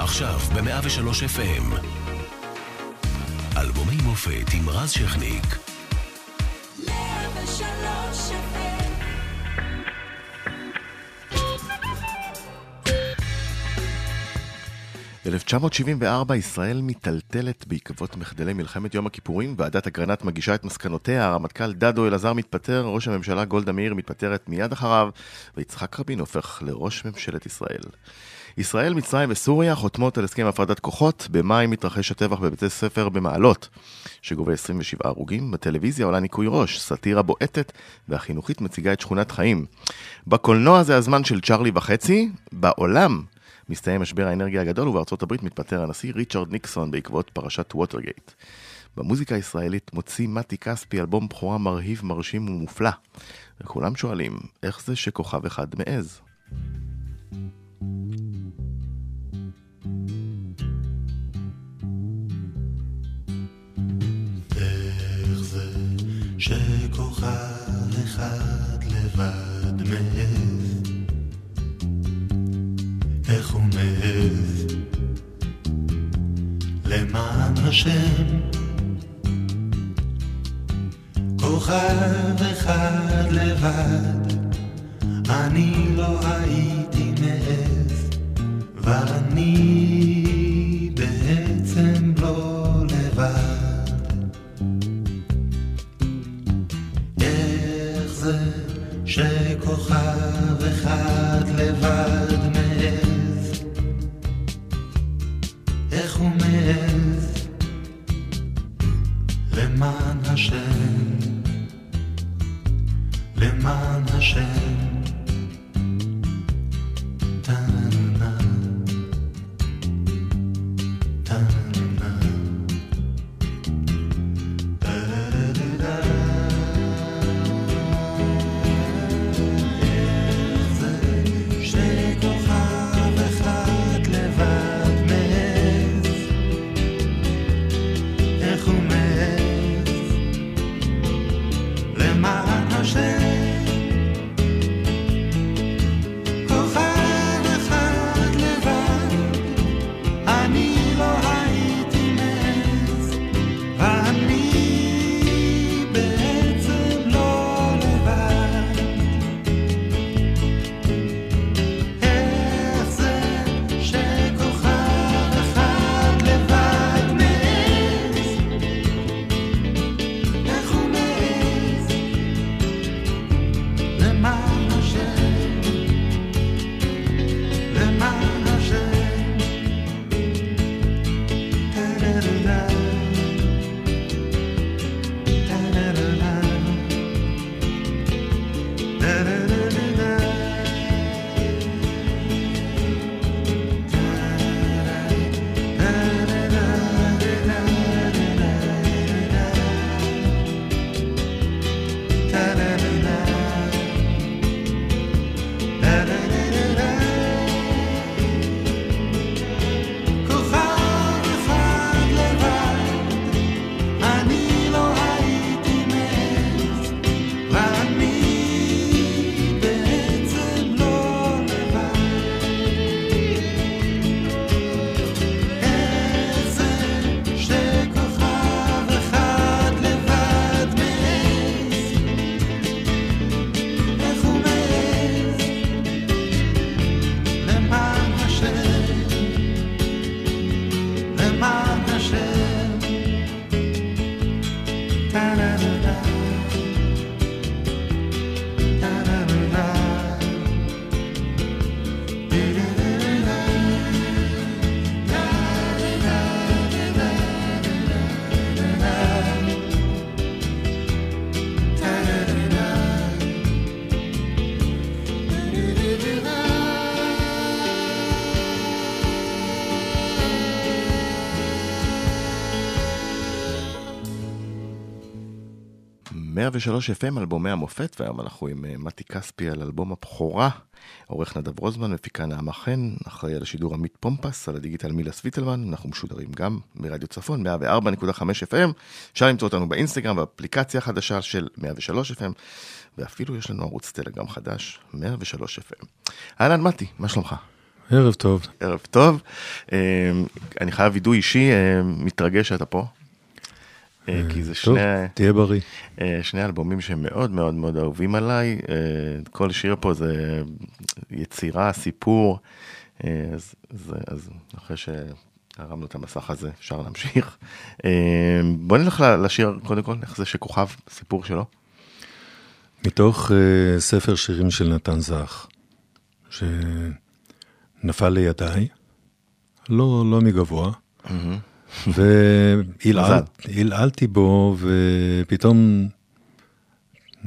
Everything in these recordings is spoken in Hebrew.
עכשיו ב-103 FM. אלבומי מופת עם רז שכניק. 103 FM 1974 ישראל מיטלטלת בעקבות מחדלי מלחמת יום הכיפורים, ועדת אגרנט מגישה את מסקנותיה, הרמטכ"ל דדו אלעזר מתפטר, ראש הממשלה גולדה מאיר מתפטרת מיד אחריו, ויצחק רבין הופך לראש ממשלת ישראל. ישראל, מצרים וסוריה חותמות על הסכם הפרדת כוחות, במאי מתרחש הטבח בבתי ספר במעלות, שגובה 27 הרוגים, בטלוויזיה עולה ניקוי ראש, סאטירה בועטת, והחינוכית מציגה את שכונת חיים. בקולנוע זה הזמן של צ'ארלי וחצי, בעולם מסתיים משבר האנרגיה הגדול ובארצות הברית מתפטר הנשיא ריצ'רד ניקסון בעקבות פרשת ווטרגייט. במוזיקה הישראלית מוציא מתי כספי אלבום בכורה מרהיב, מרשים ומופלא. וכולם שואלים, איך זה שכוכב אחד מעז? איך אחד לבד מעז? איך הוא מעז? למען השם כוכב אחד לבד אני לא הייתי מעז ואני בעצם 103 FM, אלבומי המופת, והיום אנחנו עם אה, מתי כספי על אלבום הבכורה. עורך נדב רוזמן, מפיקה נעמה חן, אחראי על השידור עמית פומפס, על הדיגיטל מילה סוויטלמן, אנחנו משודרים גם מרדיו צפון, 104.5 FM, אפשר למצוא אותנו באינסטגרם, באפליקציה החדשה של 103 FM, ואפילו יש לנו ערוץ טלגרם חדש, 103 FM. אהלן, מתי, מה שלומך? ערב טוב. ערב טוב. אה, אני חייב וידוי אישי, אה, מתרגש שאתה פה. אה, כי זה טוב, שני, תהיה בריא. אה, שני אלבומים שמאוד מאוד מאוד אהובים עליי. אה, כל שיר פה זה יצירה, סיפור. אז, אז, אז אחרי שהרמנו את המסך הזה, אפשר להמשיך. בוא נלך לשיר קודם כל, איך זה שכוכב, סיפור שלו. מתוך uh, ספר שירים של נתן זך, שנפל לידיי, לא, לא מגבוה, והלעלתי בו, ופתאום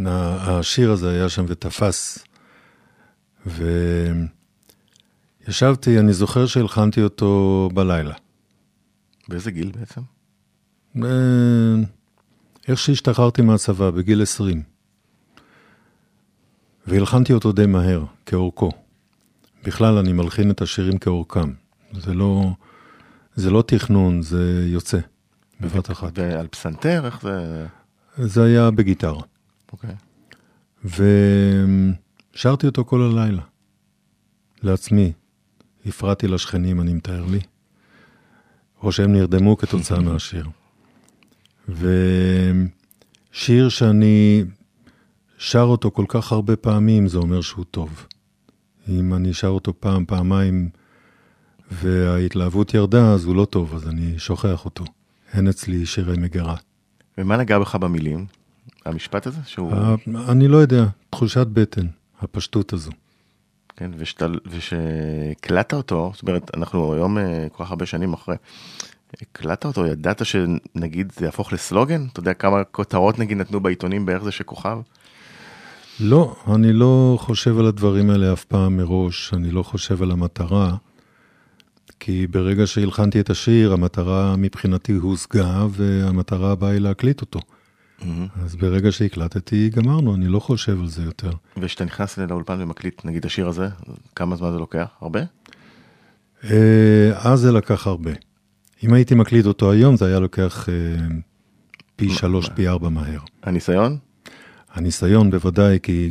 השיר הזה היה שם ותפס. וישבתי, אני זוכר שהלחנתי אותו בלילה. באיזה גיל בעצם? אה, איך שהשתחררתי מהצבא, בגיל 20. והלחנתי אותו די מהר, כאורכו. בכלל, אני מלחין את השירים כאורכם. זה לא, זה לא תכנון, זה יוצא בבת אחת. ועל פסנתר, איך זה... זה היה בגיטרה. אוקיי. ושרתי אותו כל הלילה, לעצמי. הפרעתי לשכנים, אני מתאר לי, או שהם נרדמו כתוצאה מהשיר. ושיר שאני שר אותו כל כך הרבה פעמים, זה אומר שהוא טוב. אם אני שר אותו פעם, פעמיים, וההתלהבות ירדה, אז הוא לא טוב, אז אני שוכח אותו. אין אצלי שירי מגירה. ומה נגע בך במילים? המשפט הזה? שהוא... ה- אני לא יודע, תחושת בטן, הפשטות הזו. כן, ושאתה- ושהקלטת אותו, זאת אומרת, אנחנו היום אה, כל כך הרבה שנים אחרי, הקלטת אותו, ידעת שנגיד זה יהפוך לסלוגן? אתה יודע כמה כותרות נגיד נתנו בעיתונים באיך זה שכוכב? לא, אני לא חושב על הדברים האלה אף פעם מראש, אני לא חושב על המטרה, כי ברגע שהלחנתי את השיר, המטרה מבחינתי הושגה, והמטרה הבאה היא להקליט אותו. אז ברגע שהקלטתי, גמרנו, אני לא חושב על זה יותר. וכשאתה נכנס לאולפן ומקליט נגיד השיר הזה, כמה זמן זה לוקח? הרבה? אה, אז זה לקח הרבה. אם הייתי מקליט אותו היום, זה היה לוקח אה, פי שלוש, פי ארבע מהר. הניסיון? הניסיון בוודאי, כי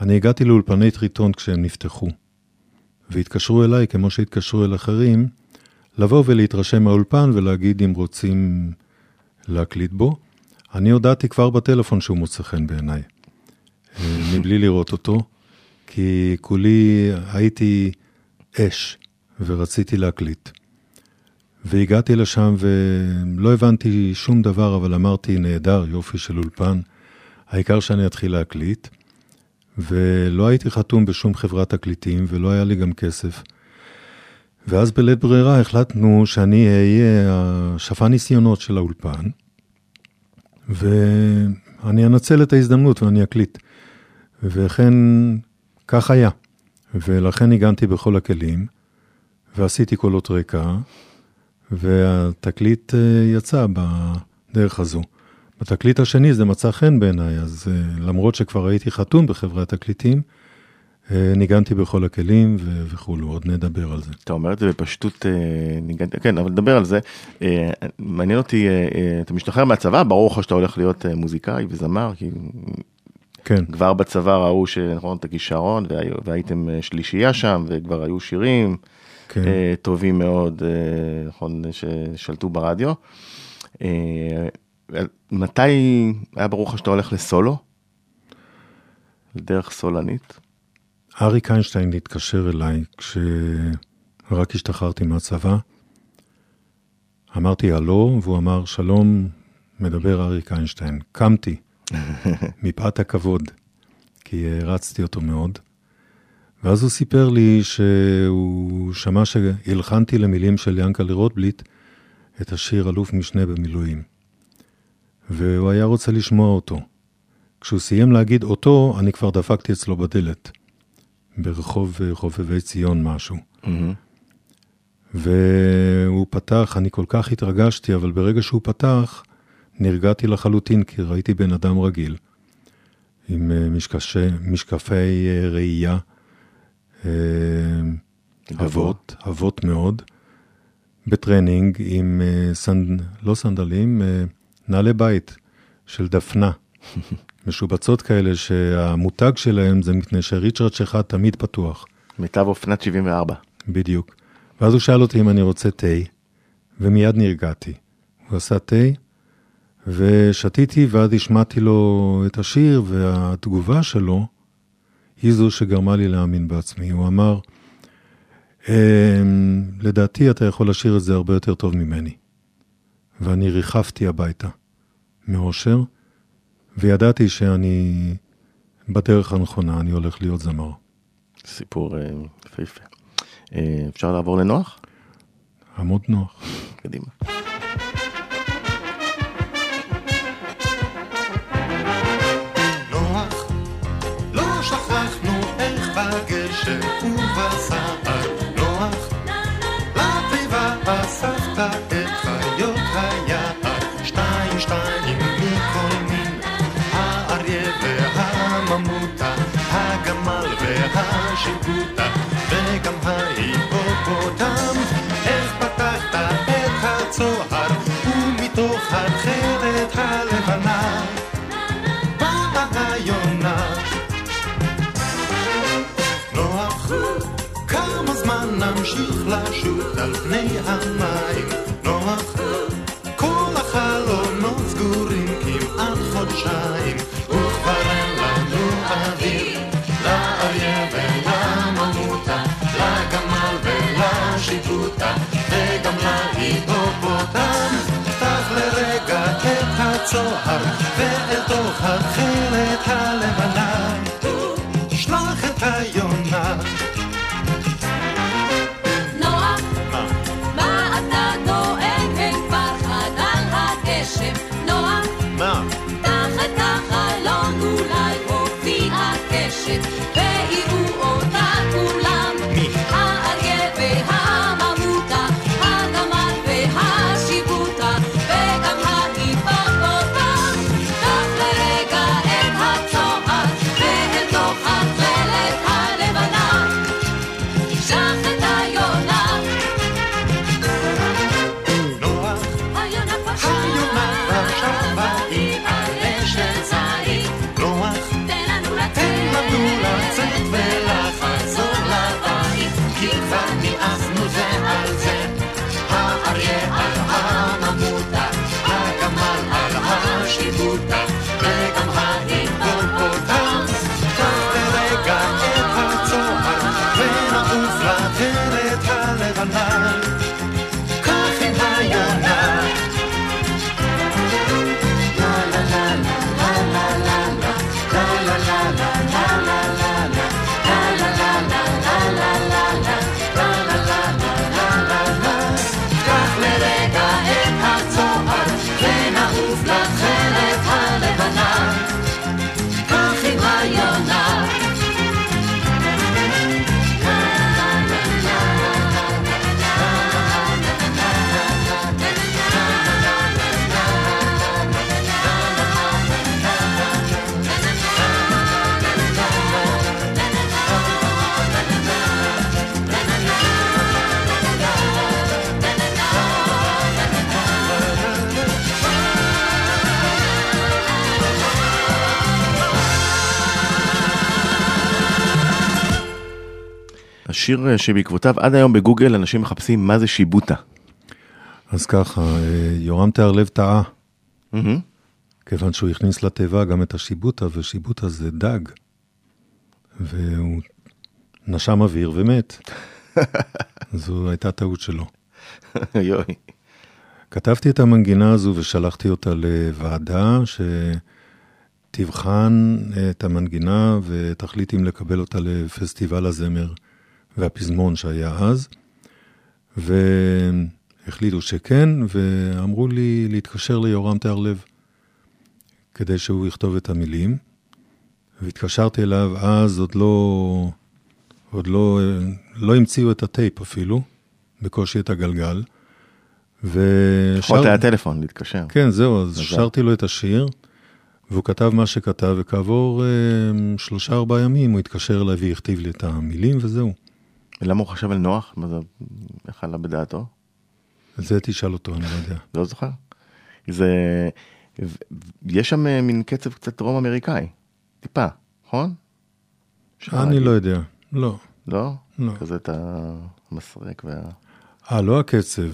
אני הגעתי לאולפני טריטון כשהם נפתחו, והתקשרו אליי, כמו שהתקשרו אל אחרים, לבוא ולהתרשם מהאולפן ולהגיד אם רוצים להקליט בו. אני הודעתי כבר בטלפון שהוא מוצא חן בעיניי, אה, מבלי לראות אותו, כי כולי הייתי אש ורציתי להקליט. והגעתי לשם ולא הבנתי שום דבר, אבל אמרתי, נהדר, יופי של אולפן. העיקר שאני אתחיל להקליט, ולא הייתי חתום בשום חברת תקליטים, ולא היה לי גם כסף. ואז בלית ברירה החלטנו שאני אהיה השפן ניסיונות של האולפן, ואני אנצל את ההזדמנות ואני אקליט. וכן, כך היה. ולכן הגנתי בכל הכלים, ועשיתי קולות רקע, והתקליט אה, יצא בדרך הזו. בתקליט השני זה מצא חן בעיניי, אז uh, למרות שכבר הייתי חתום בחברת תקליטים, uh, ניגנתי בכל הכלים ו- וכולו, עוד נדבר על זה. אתה אומר את זה בפשטות, אה, ניגן- כן, אבל נדבר על זה. אה, מעניין אותי, אה, אה, אתה משתחרר מהצבא, ברור לך שאתה הולך להיות אה, מוזיקאי וזמר, כי כן, כבר בצבא ראו שנכון את הכישרון והיו- והייתם אה, שלישייה שם וכבר היו שירים כן. אה, טובים מאוד, אה, נכון, ששלטו ברדיו. מתי היה ברור לך שאתה הולך לסולו? דרך סולנית? אריק איינשטיין התקשר אליי כשרק השתחררתי מהצבא. אמרתי הלו, והוא אמר, שלום, מדבר אריק איינשטיין. קמתי, מפאת הכבוד, כי הרצתי אותו מאוד. ואז הוא סיפר לי שהוא שמע שהלחנתי למילים של ינקלה רוטבליט את השיר אלוף משנה במילואים. והוא היה רוצה לשמוע אותו. כשהוא סיים להגיד אותו, אני כבר דפקתי אצלו בדלת, ברחוב אה, חובבי ציון משהו. והוא פתח, אני כל כך התרגשתי, אבל ברגע שהוא פתח, נרגעתי לחלוטין, כי ראיתי בן אדם רגיל, עם אה, משקשי, משקפי אה, ראייה. עבות, עבות מאוד, בטרנינג עם סנד, לא סנדלים, נעלי בית של דפנה, משובצות כאלה שהמותג שלהם זה מפני שהריצ'רץ' שלך תמיד פתוח. מיטב אופנת 74. בדיוק. ואז הוא שאל אותי אם אני רוצה תה, ומיד נרגעתי. הוא עשה תה, ושתיתי, ואז השמעתי לו את השיר, והתגובה שלו היא זו שגרמה לי להאמין בעצמי. הוא אמר, "אמ, לדעתי אתה יכול לשיר את זה הרבה יותר טוב ממני. ואני ריחפתי הביתה מאושר, וידעתי שאני בדרך הנכונה, אני הולך להיות זמר. סיפור אה, יפהפה. אה, אפשר לעבור לנוח? עמוד נוח. קדימה. הגמל והשיבוטה, וגם ההיפופוטם, איך פתחת את הצוהר, ומתוך התכלת הלבנה באה היונה. נוח, כמה זמן נמשיך לשוט על פני המים? את הצוהר, ואל תוך התכלת הלבנה, השיר אה, שבעקבותיו עד היום בגוגל אנשים מחפשים מה זה שיבוטה. אז ככה, אה, יורם תיארלב טעה, מהמם. כיוון שהוא הכניס לתיבה גם את השיבוטה, ושיבוטה זה דג. והוא נשם אוויר ומת. זו הייתה טעות שלו. יואי. כתבתי את המנגינה הזו ושלחתי אותה לוועדה שתבחן את המנגינה ותחליט אם לקבל אותה לפסטיבל הזמר והפזמון שהיה אז. והחליטו שכן, ואמרו לי להתקשר ליורם תיארלב כדי שהוא יכתוב את המילים. והתקשרתי אליו, אז עוד לא, עוד לא, לא המציאו את הטייפ אפילו, בקושי את הגלגל. יכולת היה טלפון להתקשר. כן, זהו, אז. שרתי לו את השיר, והוא כתב מה שכתב, וכעבור אה, שלושה ארבעה ימים הוא התקשר אליי והכתיב לי את המילים, וזהו. ולמה הוא חשב על נוח? מה זה, איך עלה בדעתו? על זה תשאל אותו, אני לא יודע. לא זוכר. זה... יש שם אה, מין קצב קצת דרום אמריקאי. טיפה, נכון? אפשר אני. לא יודע, לא. לא? לא. כזה את המסרק וה... אה, לא הקצב,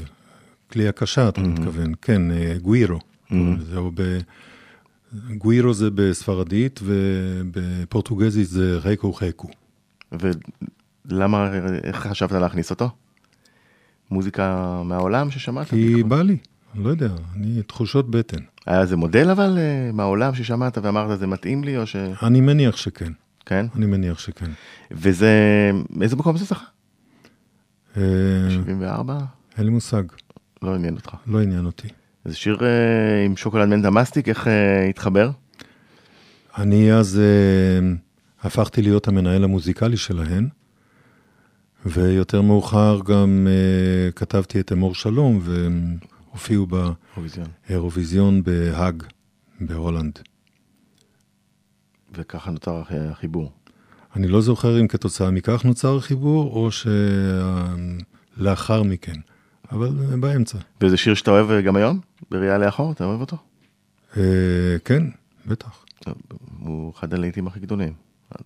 כלי הקשה, אתה מתכוון. כן, אה, גווירו. זהו ב... גווירו זה בספרדית, ובפורטוגזית זה רקו חקו. ולמה, איך חשבת להכניס אותו? מוזיקה מהעולם ששמעת? כי בא לי, לא יודע, אני, תחושות בטן. היה איזה מודל אבל אה, מהעולם ששמעת ואמרת זה מתאים לי או ש... אני מניח שכן, כן? אני מניח שכן. וזה, איזה מקום זה זכה? אה, 74? אין לי מושג, לא עניין אותך. לא עניין אותי. זה שיר אה, עם שוקולד מנטה מסטיק, איך אה, התחבר? אני אז אה, הפכתי להיות המנהל המוזיקלי שלהן, ויותר מאוחר גם אה, כתבתי את אמור שלום, והם הופיעו אירוויזיון. באירוויזיון בהאג, בהולנד. וככה נותר הח- החיבור. אני לא זוכר אם כתוצאה מכך נוצר חיבור, או שלאחר מכן, אבל באמצע. וזה שיר שאתה אוהב אה, גם היום? בראייה לאחור, אתה אוהב אותו? אה, כן, בטח. הוא אחד הלהיטים הכי גדולים.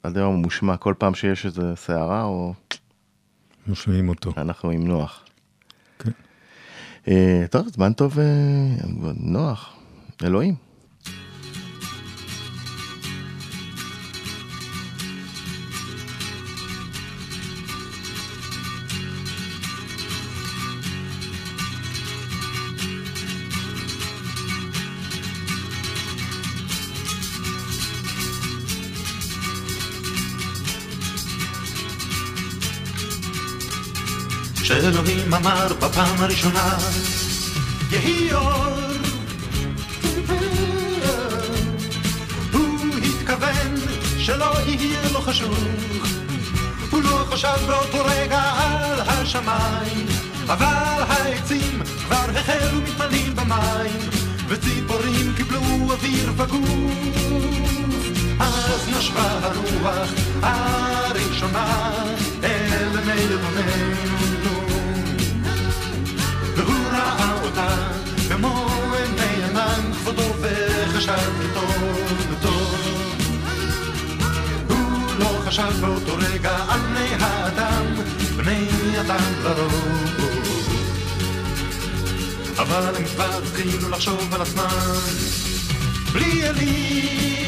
עד היום הוא מושמע כל פעם שיש איזה סערה, או משמיעים אותו. אנחנו עם נוח. כן. אה, טוב, זמן טוב, אה, נוח, אלוהים. אמר בפעם הראשונה, יהי אור. הוא התכוון שלא יהיה לו חשוך, הוא לא חשב באותו רגע על השמיים, אבל העצים כבר החלו מתמלאים במים, וציפורים קיבלו אוויר בגוף. אז נשבה הרוח הראשונה אל עיני יתומנו וחשב לטוב לטוב. הוא לא חשב באותו רגע על בני האדם בני אדם לרוב. אבל הם כבר התחילו לחשוב על עצמם. בלי אלים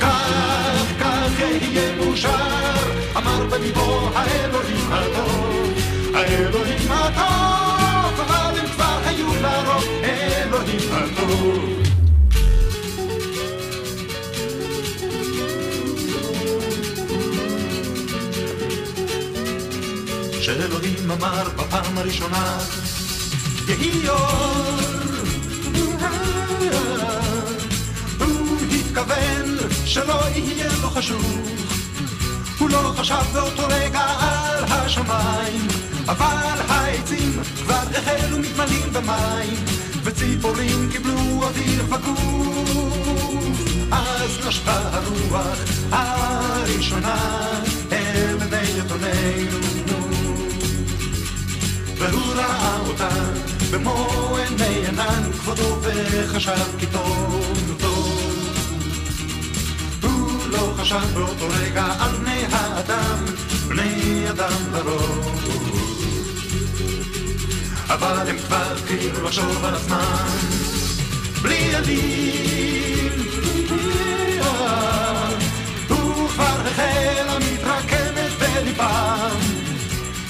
כך, כך יהיה מאושר, אמר בליבו האלוהים הטוב, האלוהים הטוב, אבל הם כבר היו לרוב, אלוהים הטוב. שאלוהים אמר בפעם הראשונה, יהי אור. במים, וציפורים קיבלו אוויר בגוף. אז נשבה הרוח הראשונה אל עיני יתומנו. והוא ראה אותה במו עיני ענן כבודו וחשב כי טוב טוב. הוא לא חשב באותו רגע על בני האדם, בני אדם לרוב. אבל הם כבר התחילו לחשוב על עצמם, בלי עלים. הוא כבר החלה מתרקמת בליבם.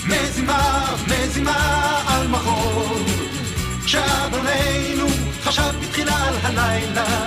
מזימה, מזימה על מחור. כשאדוננו חשב בתחילה על הלילה,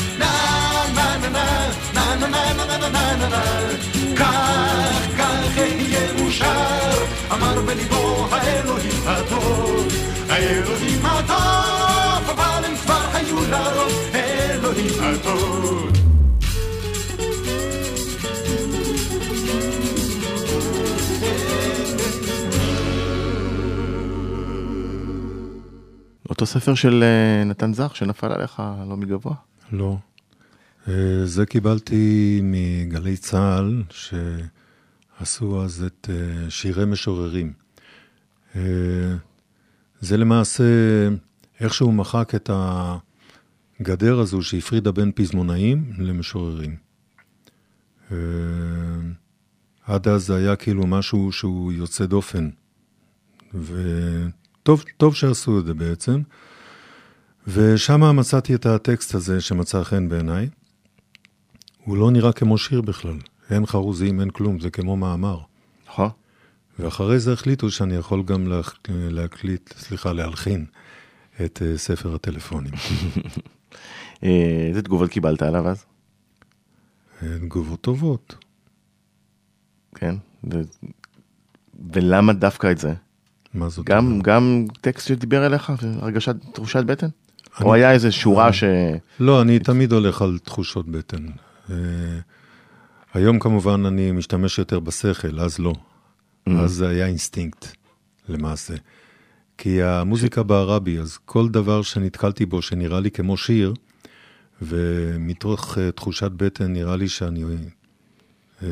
כך, כך אהיה מאושר, אמר בליבו האלוהים הטוב. האלוהים הטוב, אבל הם כבר היו לרוב, אלוהים הטוב. אותו ספר של אה, נתן זך שנפל עליך לא מגבוה. לא. אה, זה קיבלתי מגלי צה"ל, שעשו אז את אה, שירי משוררים. אה, זה למעשה איכשהו מחק את הגדר הזו שהפרידה בין פזמונאים למשוררים. עד אז זה היה כאילו משהו שהוא יוצא דופן. וטוב טוב שעשו את זה בעצם. ושם מצאתי את הטקסט הזה שמצא חן בעיניי. הוא לא נראה כמו שיר בכלל. אין חרוזים, אין כלום, זה כמו מאמר. נכון. ואחרי זה החליטו שאני יכול גם לה, להקליט, סליחה, להלחין את uh, ספר הטלפונים. אה, איזה תגובות קיבלת עליו אז? אה, תגובות טובות. כן. ו... ולמה דווקא את זה? מה זאת גם, אומרת? גם טקסט שדיבר אליך, הרגשת תחושת בטן? אני- או היה איזה שורה ש... לא, אני תמיד הולך על תחושות בטן. אה, היום כמובן אני משתמש יותר בשכל, אז לא. אז זה היה אינסטינקט, למעשה. כי המוזיקה בערה בי, אז כל דבר שנתקלתי בו שנראה לי כמו שיר, ומתוך אה, תחושת בטן נראה לי שאני אה,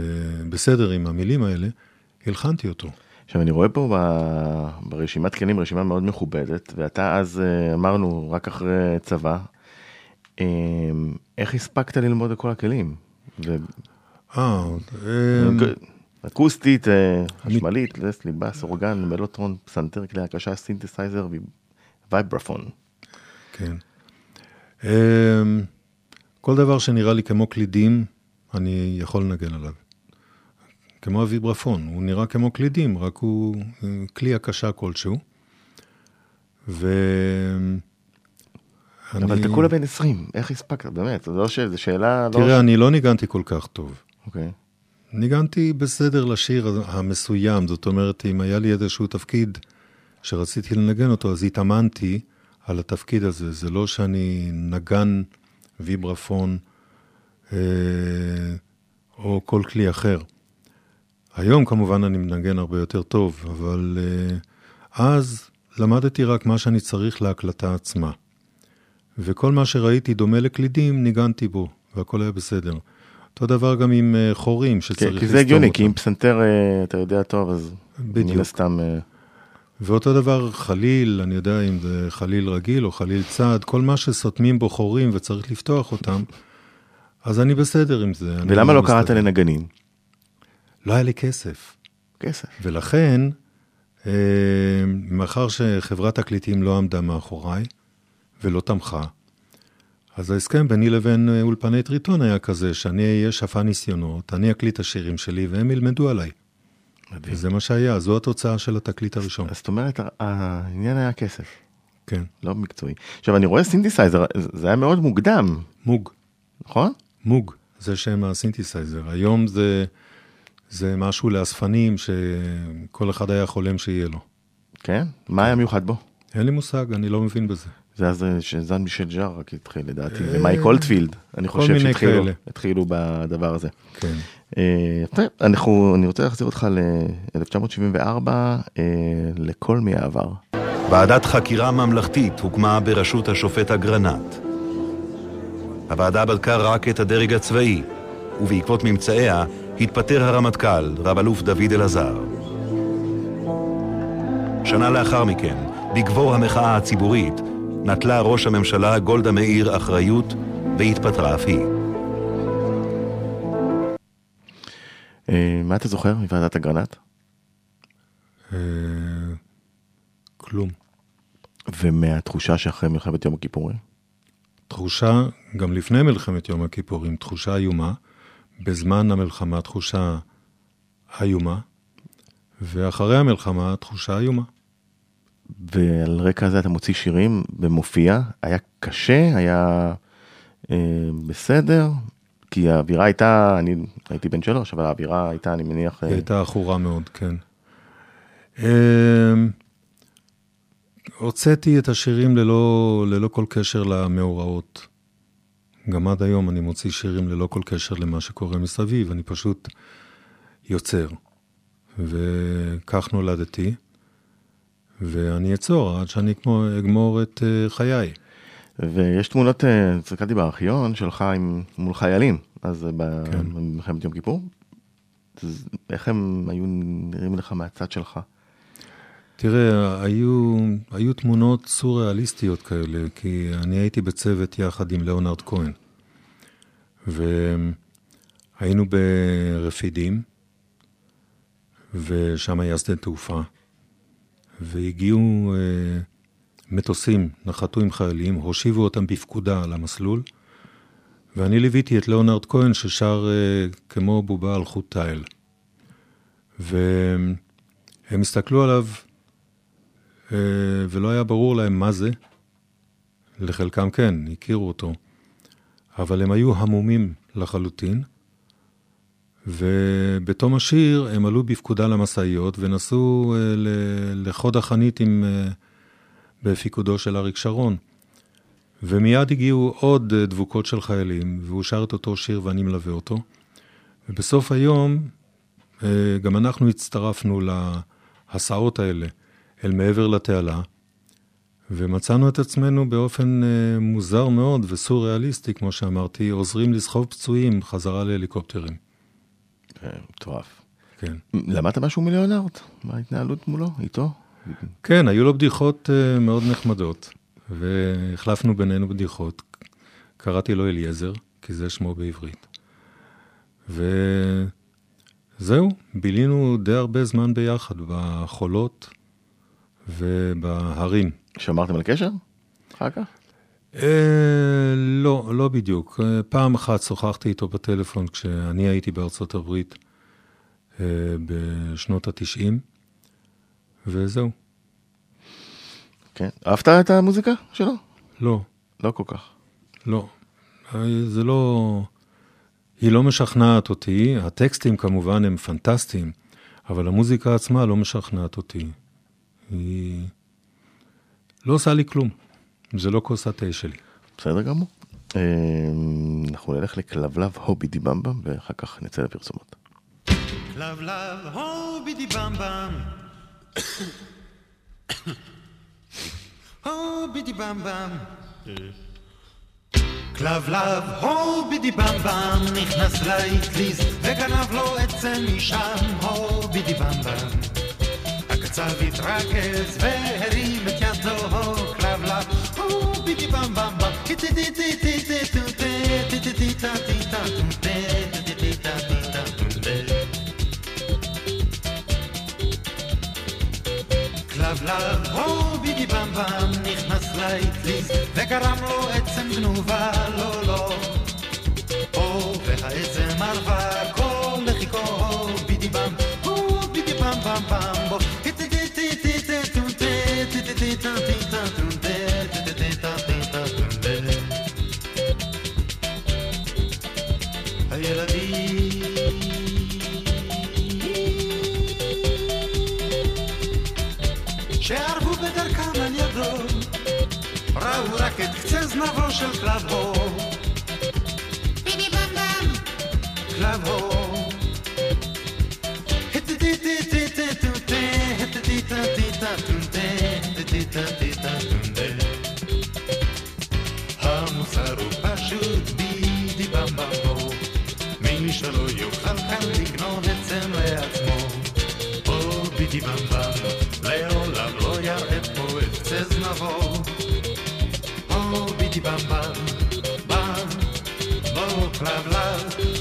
בסדר עם המילים האלה, הלחנתי אותו. עכשיו אני רואה פה ב- ברשימת כלים רשימה מאוד מכובדת, ואתה אז אה, אמרנו רק אחרי צבא, אה, איך הספקת ללמוד את כל הכלים? אה, אממ, אקוסטית, אה, חשמלית, לסלי, בס, אורגן, מלוטרון, פסנתר, כלי הקשה, סינתסייזר ווייברפון. כן. כל דבר שנראה לי כמו קלידים, אני יכול לנגן עליו. כמו הוויברפון, הוא נראה כמו קלידים, רק הוא אה, כלי הקשה כלשהו. ו... אבל אני- אתה כולה בן 20, איך הספקת? באמת, זו לא ש- זו שאלה... לא תראה, ש- אני לא ניגנתי כל כך טוב. אוקיי. ניגנתי בסדר לשיר המסוים, זאת אומרת, אם היה לי איזשהו תפקיד שרציתי לנגן אותו, אז התאמנתי על התפקיד הזה. זה לא שאני נגן ויברפון אה, או כל כלי אחר. היום כמובן אני מנגן הרבה יותר טוב, אבל אה, אז למדתי רק מה שאני צריך להקלטה עצמה. וכל מה שראיתי דומה לקלידים, ניגנתי בו, והכל היה בסדר. אותו דבר גם עם אה, חורים שצריך כן, לסתום כי זה הגיוני, אותם. כי אם פסנתר אה, אתה יודע טוב, אז מן בדיוק. הסתם... אה, ואותו דבר חליל, אני יודע אם זה חליל רגיל או חליל צד, כל מה שסותמים בו חורים וצריך לפתוח אותם, אז אני בסדר עם זה. ולמה לא קראת. לנגנים? לא היה לי כסף. כסף. ולכן, מאחר שחברת תקליטים לא עמדה מאחוריי ולא תמכה, אז ההסכם ביני לבין אה, אולפני טריטון היה כזה, שאני אהיה שפן ניסיונות, אני אקליט את השירים שלי והם ילמדו עליי. מדהים. וזה מה שהיה, זו התוצאה של התקליט הראשון. אז זאת אומרת, העניין היה כסף, כן, לא מקצועי. עכשיו, אני רואה סינתסייזר, זה היה מאוד מוקדם, מוג. נכון? מוג, זה שם הסינתסייזר. היום זה, זה משהו לאספנים שכל אחד היה חולם שיהיה לו. כן? מה היה מיוחד בו? אין לי מושג, אני לא מבין בזה. זה אז אה, שז'אן מישל ז'אר רק התחיל לדעתי, ומייק אולטפילד, אני כל חושב שהתחילו בדבר הזה. כן. אה, אנחנו, אני רוצה להחזיר אותך ל-1974, לכל מי העבר. ועדת חקירה ממלכתית הוקמה בראשות השופט אגרנט. הוועדה בדקה רק את הדרג הצבאי, ובעקבות ממצאיה התפטר הרמטכ"ל, רב-אלוף דוד אלעזר. שנה לאחר מכן, בגבור המחאה הציבורית, נטלה ראש הממשלה גולדה מאיר אחריות והתפטרה אף היא. אה, מה אתה זוכר מוועדת אגרנט? אה, כלום. ומהתחושה שאחרי מלחמת יום הכיפורים? תחושה, גם לפני מלחמת יום הכיפורים, תחושה איומה. בזמן המלחמה תחושה איומה, ואחרי המלחמה תחושה איומה. ועל רקע הזה אתה מוציא שירים במופיע, היה קשה, היה אה, בסדר, כי האווירה הייתה, אני הייתי בן שלוש, אבל האווירה הייתה, אני מניח... היא הייתה עכורה מאוד, כן. אה, הוצאתי את השירים ללא, ללא כל קשר למאורעות. גם עד היום אני מוציא שירים ללא כל קשר למה שקורה מסביב, אני פשוט יוצר. וכך נולדתי, ואני אצור עד שאני אגמור את אה, חיי. ויש תמונות, הסתכלתי בארכיון שלך עם, מול חיילים, אז כן. במלחמת יום כיפור. אז איך הם היו נראים לך מהצד שלך? תראה, היו, היו תמונות סוריאליסטיות כאלה, כי אני הייתי בצוות יחד עם ליאונרד כהן. והיינו ברפידים, ושם היה שדה תעופה, והגיעו אה, מטוסים, נחתו עם חיילים, הושיבו אותם בפקודה על המסלול, ואני ליוויתי את ליאונרד כהן ששר אה, כמו בובה על חוט תיל. והם הסתכלו עליו אה, ולא היה ברור להם מה זה. לחלקם כן, הכירו אותו. אבל הם היו המומים לחלוטין, ובתום השיר הם עלו בפקודה למשאיות ונסעו אה, לחוד החנית עם, אה, בפיקודו של אריק שרון. ומיד הגיעו עוד דבוקות של חיילים, והוא שר את אותו שיר ואני מלווה אותו. ובסוף היום גם אנחנו הצטרפנו להסעות האלה. אל מעבר לתעלה, ומצאנו את עצמנו באופן אה, מוזר מאוד וסוריאליסטי, כמו שאמרתי, עוזרים לסחוב פצועים חזרה להליקופטרים. מטורף. כן. למדת משהו מליאונרד? מה ההתנהלות מולו, איתו? כן, היו לו בדיחות אה, מאוד נחמדות, והחלפנו בינינו בדיחות. קראתי לו אליעזר, כי זה שמו בעברית. וזהו, בילינו די הרבה זמן ביחד, בחולות, ובהרים. שמרתם על קשר? אחר כך? אה, לא, לא בדיוק. אה, פעם אחת שוחחתי איתו בטלפון כשאני הייתי בארצות הברית אה, בשנות התשעים, וזהו. כן. אהבת את המוזיקה שלו? לא. לא כל כך. לא. זה לא... היא לא משכנעת אותי, הטקסטים כמובן הם פנטסטיים, אבל המוזיקה עצמה לא משכנעת אותי. היא לא עושה לי כלום. זה לא כוס התה שלי. בסדר גמור. אה, אנחנו נלך לכלבלב הובי דיבמבם, ואחר כך נצא לפרסומות. כלבלב הובי דיבמבם הובי דיבמבם כלבלב הובי דיבמבם נכנס לאטליז וגנב לו עצם משם הובי דיבמבם הקצב התרכז והרים את ידו כלבלב בידי במ במ במ כלבלב הו בידי במ במ נכנס לאטליז וגרם לו עצם גנובה לא לא או והעצם ערבה את קצה זנבו של כלבו. ביבי במבם! כלבו. המוסר הוא פשוט בידי במבמו, מי שלא יוכל בו כלבלב,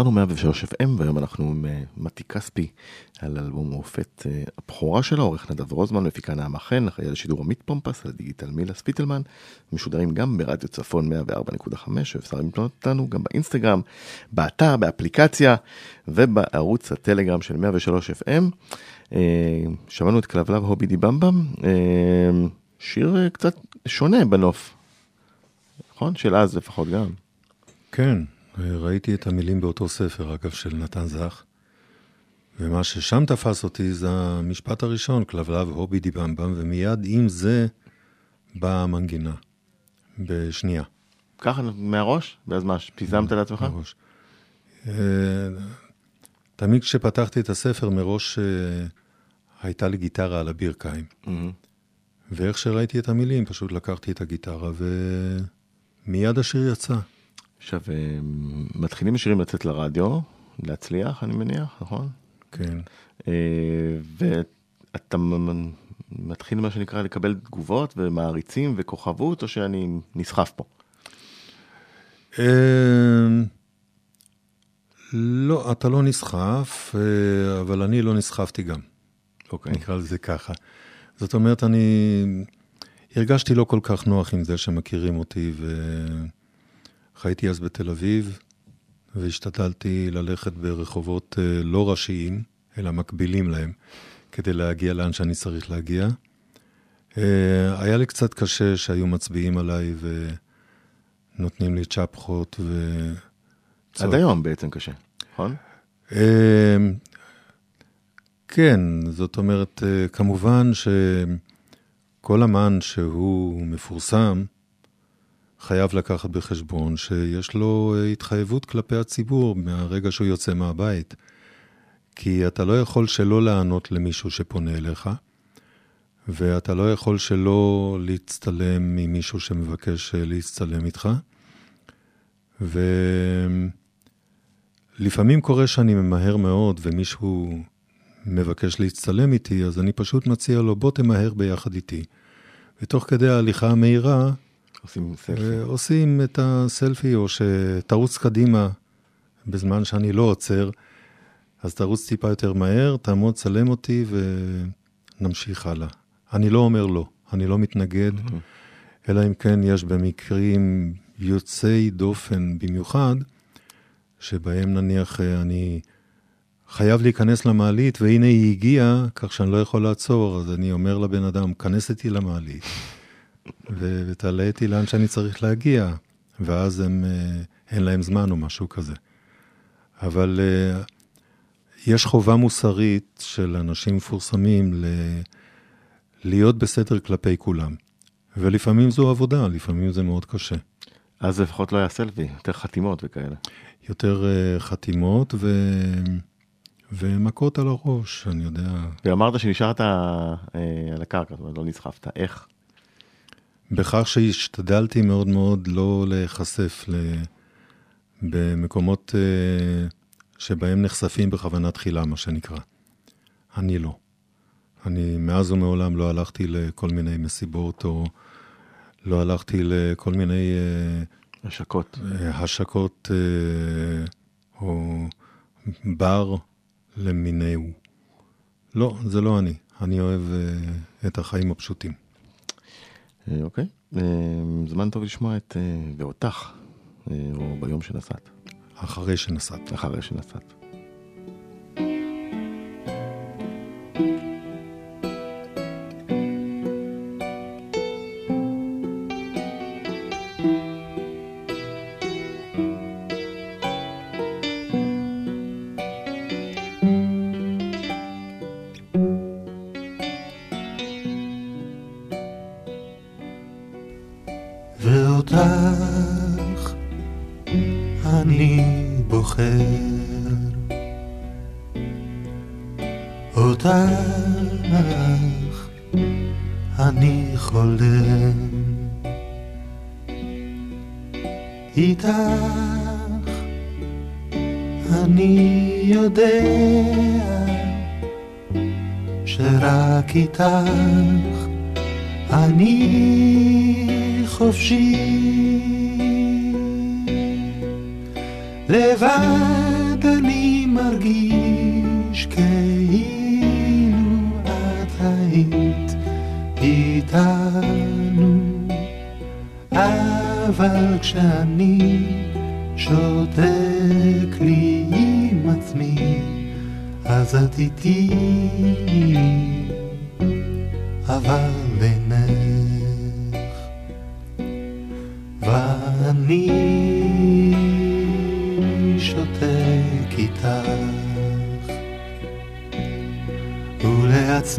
חזרנו 103 FM, והיום אנחנו עם אה, מתי כספי על אלבום מופת אה, הבכורה שלו, עורך נדב רוזמן, מפיקה נעמה חן, אחראי על שידור עמית פומפס, על דיגיטל מילה ספיטלמן, משודרים גם ברדיו צפון 104.5, ואפשר למתנות אותנו גם באינסטגרם, באתר, באפליקציה ובערוץ הטלגרם של 103 FM. אה, שמענו את כלבלב הובי די במבם, שיר קצת שונה בנוף, נכון? של אז לפחות גם. כן, ראיתי את המילים באותו ספר, אגב, של נתן זך, ומה ששם תפס אותי זה המשפט הראשון, כלבלב הובי די במבם, ומיד עם זה באה המנגינה, בשנייה. ככה מהראש? ואז מה, פיזמת לעצמך? מהראש. אה, תמיד כשפתחתי את הספר, מראש אה, הייתה לי גיטרה על הברכיים. ואיך שראיתי את המילים, פשוט לקחתי את הגיטרה ומיד השיר יצא. עכשיו, אה, מתחילים השירים לצאת לרדיו, להצליח, אני מניח, נכון? כן. אה, ואתה מתחיל, מה שנקרא, לקבל תגובות ומעריצים וכוכבות, או שאני נסחף פה? אה, לא, אתה לא נסחף, אבל אני לא נסחפתי גם. אוקיי. נקרא לזה ככה. זאת אומרת, אני הרגשתי לא כל כך נוח עם זה שמכירים אותי, ו... חייתי אז בתל אביב, והשתדלתי ללכת ברחובות אה, לא ראשיים, אלא מקבילים להם, כדי להגיע לאן שאני צריך להגיע. אה, היה לי קצת קשה שהיו מצביעים עליי ונותנים לי צ'פחות ו... עד היום בעצם קשה, נכון? אה, כן, זאת אומרת, כמובן שכל אמן שהוא מפורסם, חייב לקחת בחשבון שיש לו אה, התחייבות כלפי הציבור מהרגע שהוא יוצא מהבית. כי אתה לא יכול שלא לענות למישהו שפונה אליך, ואתה לא יכול שלא להצטלם עם מישהו שמבקש אה, להצטלם איתך. ולפעמים קורה שאני ממהר מאוד ומישהו מבקש להצטלם איתי, אז אני פשוט מציע לו, בוא תמהר ביחד איתי. ותוך כדי ההליכה המהירה, עושים סלפי. עושים את הסלפי, או שתרוץ קדימה בזמן שאני לא עוצר, אז תרוץ טיפה יותר מהר, תעמוד, צלם אותי ונמשיך הלאה. אני לא אומר לא, אני לא מתנגד, mm-hmm. אלא אם כן יש במקרים יוצאי דופן במיוחד, שבהם נניח אה, אני חייב להיכנס למעלית, והנה היא הגיעה, כך שאני לא יכול לעצור, אז אני אומר לבן אדם, כנס איתי למעלית. ותעלה איתי לאן שאני צריך להגיע, ואז הם, אה, אין להם זמן או משהו כזה. אבל אה, יש חובה מוסרית של אנשים מפורסמים ל... להיות בסדר כלפי כולם. ולפעמים זו עבודה, לפעמים זה מאוד קשה. אז לפחות לא היה סלפי, יותר חתימות וכאלה. יותר uh, חתימות ו... ומכות על הראש, אני יודע. ואמרת שנשארת uh, על הקרקע, זאת אומרת, לא נסחפת. איך? בכך שהשתדלתי מאוד מאוד לא להיחשף ל... במקומות uh, שבהם נחשפים בכוונה תחילה, מה שנקרא. אני לא. אני מאז ומעולם לא הלכתי לכל מיני מסיבות, או לא הלכתי לכל מיני... Uh, השקות. Uh, השקות, uh, או בר למיניהו. לא, זה לא אני. אני אוהב uh, את החיים הפשוטים. אה, אוקיי, אה, זמן טוב לשמוע את אה, ואותך, או ביום שנסעת. אחרי שנסעת. אחרי שנסעת. איתך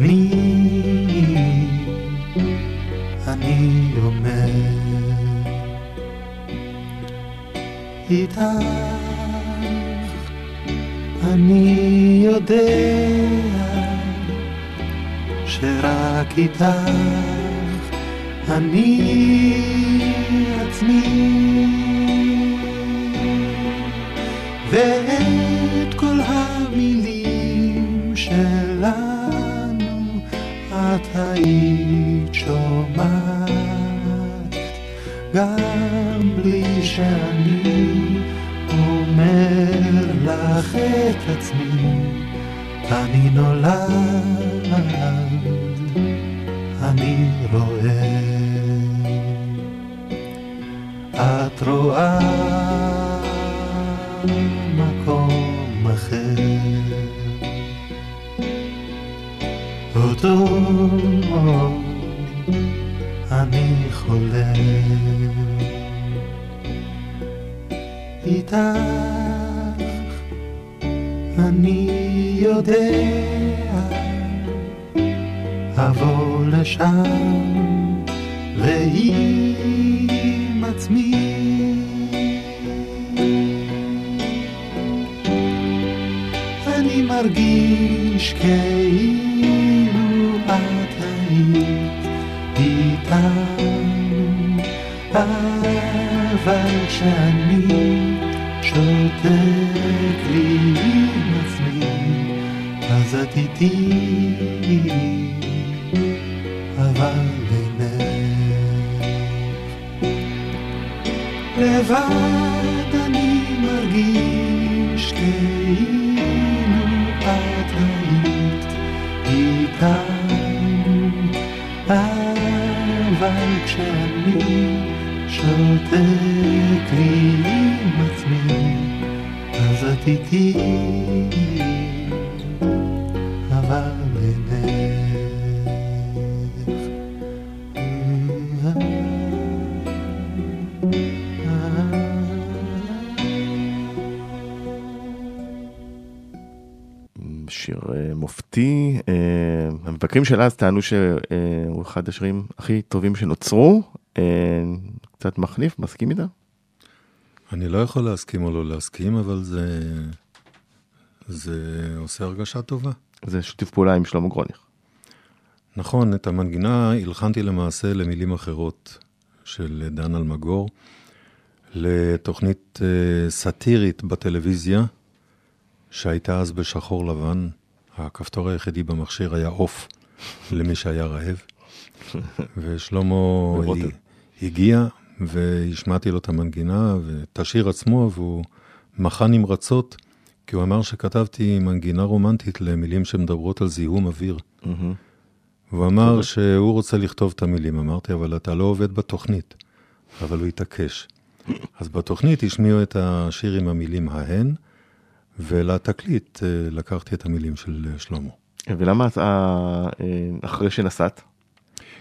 ולעצמי אני אומר, איתך אני יודע שרק איתך אני מרגיש המבקרים של אז טענו שהוא אחד השירים הכי טובים שנוצרו. אה, קצת מחליף, מסכים איתה? אני לא יכול להסכים או לא להסכים, אבל זה, זה עושה הרגשה טובה. זה שיתוף פעולה עם שלמה גרוניך. נכון, את המנגינה הלחנתי למעשה למילים אחרות של דן אלמגור, לתוכנית אה, סאטירית בטלוויזיה, שהייתה אז בשחור לבן. הכפתור היחידי במכשיר היה עוף למי שהיה רעב. ושלמה. הגיע והשמעתי לו את המנגינה ואת השיר עצמו, והוא מחה נמרצות, כי הוא אמר שכתבתי מנגינה רומנטית למילים שמדברות על זיהום אוויר. והוא אמר שהוא רוצה לכתוב את המילים. אמרתי, אבל אתה לא עובד בתוכנית. אבל הוא התעקש. אז בתוכנית השמיעו את השיר עם המילים ההן, ולתקליט אה, לקחתי את המילים של אה, שלמה. ולמה אתה, אה, אחרי שנסעת,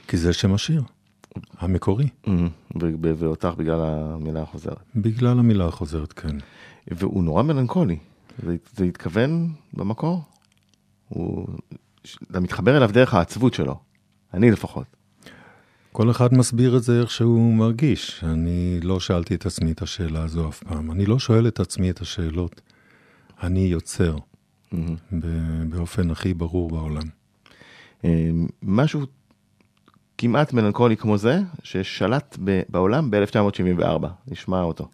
כי זה שם השיר, המקורי. ו- ואותך בגלל המילה החוזרת. בגלל המילה החוזרת, כן. והוא נורא מלנכולי. זה, זה התכוון במקור? הוא... אתה מתחבר אליו דרך העצבות שלו. אני לפחות. כל אחד מסביר את זה איך שהוא מרגיש. אני לא שאלתי את עצמי את השאלה הזו אף פעם. אני לא שואל את עצמי את השאלות. אני יוצר ב- באופן הכי ברור בעולם. אה, משהו כמעט מלנכולי כמו זה, ששלט בעולם ב-1974. נשמע אותו.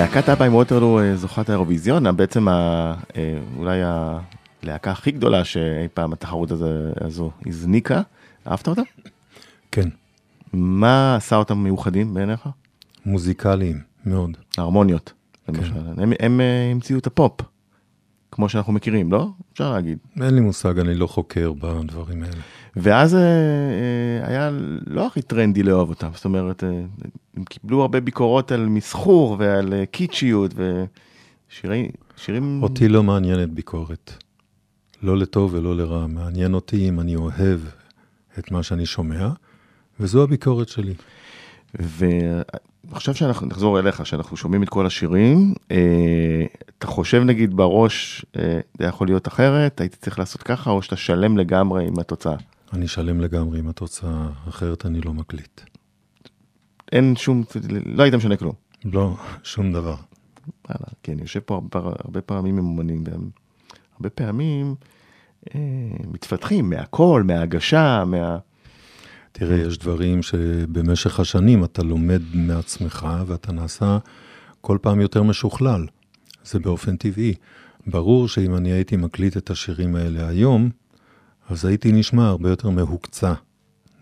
להקת אבא עם ווטרלו אה, זוכת האירוויזיון, בעצם ה- אה, אולי הלהקה הכי גדולה שאי פעם התחרות הזה- הזו הזניקה. אהבת אותה? כן, מה עשה אותם מיוחדים בעיניך? מוזיקליים, מאוד. ההרמוניות, כן. למשל. הם, הם אה, המציאו את הפופ, כמו שאנחנו מכירים, לא? אפשר להגיד. אין לי מושג, אני לא חוקר בדברים האלה. ואז אה, אה, היה לא הכי טרנדי לאהוב אותם, זאת אומרת, אה, הם קיבלו הרבה ביקורות על מסחור ועל אה, קיצ'יות ושירים... שירים... אותי לא מעניינת ביקורת. לא לטוב ולא לרע. מעניין אותי אם אני אוהב את מה שאני שומע, וזו הביקורת שלי. ועכשיו שאנחנו נחזור אליך, שאנחנו שומעים את כל השירים, אה, אתה חושב נגיד בראש, אה, זה יכול להיות אחרת, הייתי צריך לעשות ככה, או שאתה שלם לגמרי עם התוצאה? אני שלם לגמרי עם התוצאה, אחרת אני לא מקליט. אין שום, לא היית משנה כלום. לא, שום דבר. וואלה, אני יושב פה הרבה, הרבה פעמים עם אומנים, והם הרבה פעמים אה, מתפתחים מהקול, מההגשה, מה... תראה, יש דברים שבמשך השנים אתה לומד מעצמך ואתה נעשה כל פעם יותר משוכלל. זה באופן טבעי. ברור שאם אני הייתי מקליט את השירים האלה היום, אז הייתי נשמע הרבה יותר מהוקצע,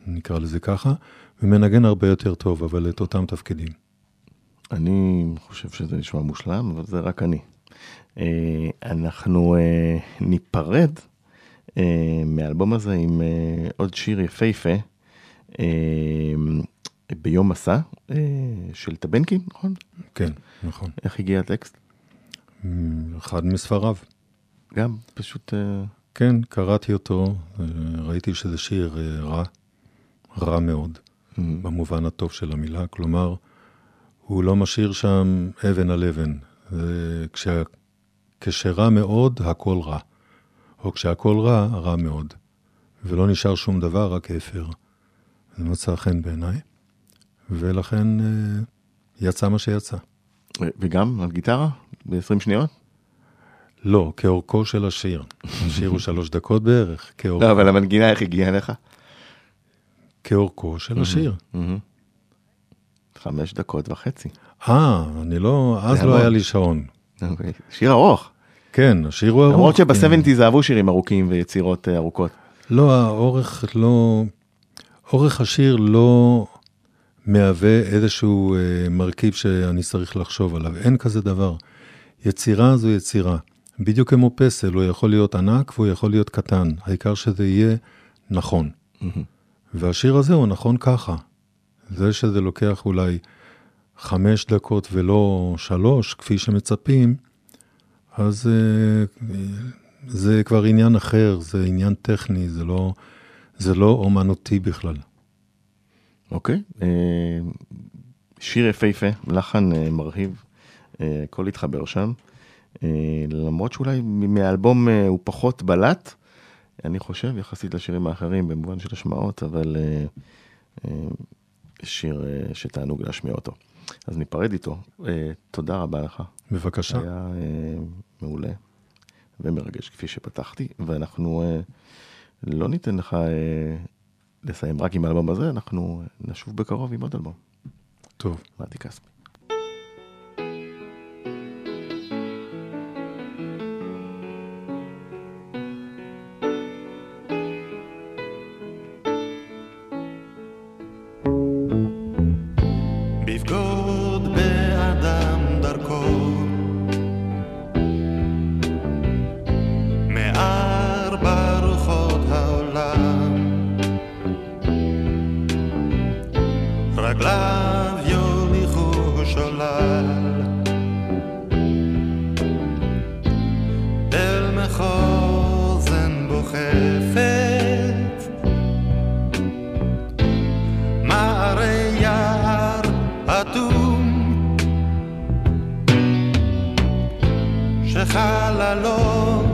נקרא לזה ככה, ומנגן הרבה יותר טוב, אבל את אותם תפקידים. אני חושב שזה נשמע מושלם, אבל זה רק אני. אה, אנחנו אה, ניפרד אה, מהאלבום הזה עם עוד שיר יפהפה, ביום מסע, של טבנקין, נכון? כן, נכון. איך הגיע הטקסט? אחד מספריו. גם פשוט... כן, קראתי אותו, אה, ראיתי שזה שיר אה, רע, רע מאוד, במובן הטוב של המילה. כלומר, הוא לא משאיר שם אבן על אבן. כשה, כשרע מאוד, הכל רע. או כשהכל רע, רע מאוד. ולא נשאר שום דבר, רק אפר. זה מצא חן בעיניי, ולכן אה, יצא מה שיצא. וגם על גיטרה? ב-20 שניות? לא, כאורכו של השיר. השיר הוא שלוש דקות בערך, כאורכו, לא, אבל המנגינה איך הגיעה אליך? כאורכו של השיר. חמש דקות וחצי. אה, אני לא, אז לא. היה לי שעון. אוקיי. שיר ארוך. כן, השיר הוא ארוך. למרות כן. שב-70's אהבו שירים ארוכים ויצירות אה, ארוכות. לא, האורך לא... אורך השיר לא מהווה איזשהו אה, מרכיב שאני צריך לחשוב עליו. אין כזה דבר. יצירה זו יצירה. בדיוק כמו פסל, הוא יכול להיות ענק והוא יכול להיות קטן. העיקר שזה יהיה נכון. והשיר הזה הוא נכון ככה. זה שזה לוקח אולי חמש דקות ולא שלוש, כפי שמצפים, אז אה, זה כבר עניין אחר, זה עניין טכני, זה לא, זה לא אומנותי בכלל. אוקיי. אה, שיר יפהפה, לחן אה, מרהיב, הכל התחבר שם. אה, למרות שאולי מהאלבום אה, הוא פחות בלט, אני חושב, יחסית לשירים האחרים, במובן של השמעות, אבל אה, שיר שתענוג להשמיע אותו. אז ניפרד איתו. תודה רבה לך. בבקשה. היה מעולה ומרגש כפי שפתחתי, ואנחנו לא ניתן לך לסיים רק עם האלבום הזה, אנחנו נשוב בקרוב עם עוד אלבום. טוב. מתי כספי. שחללו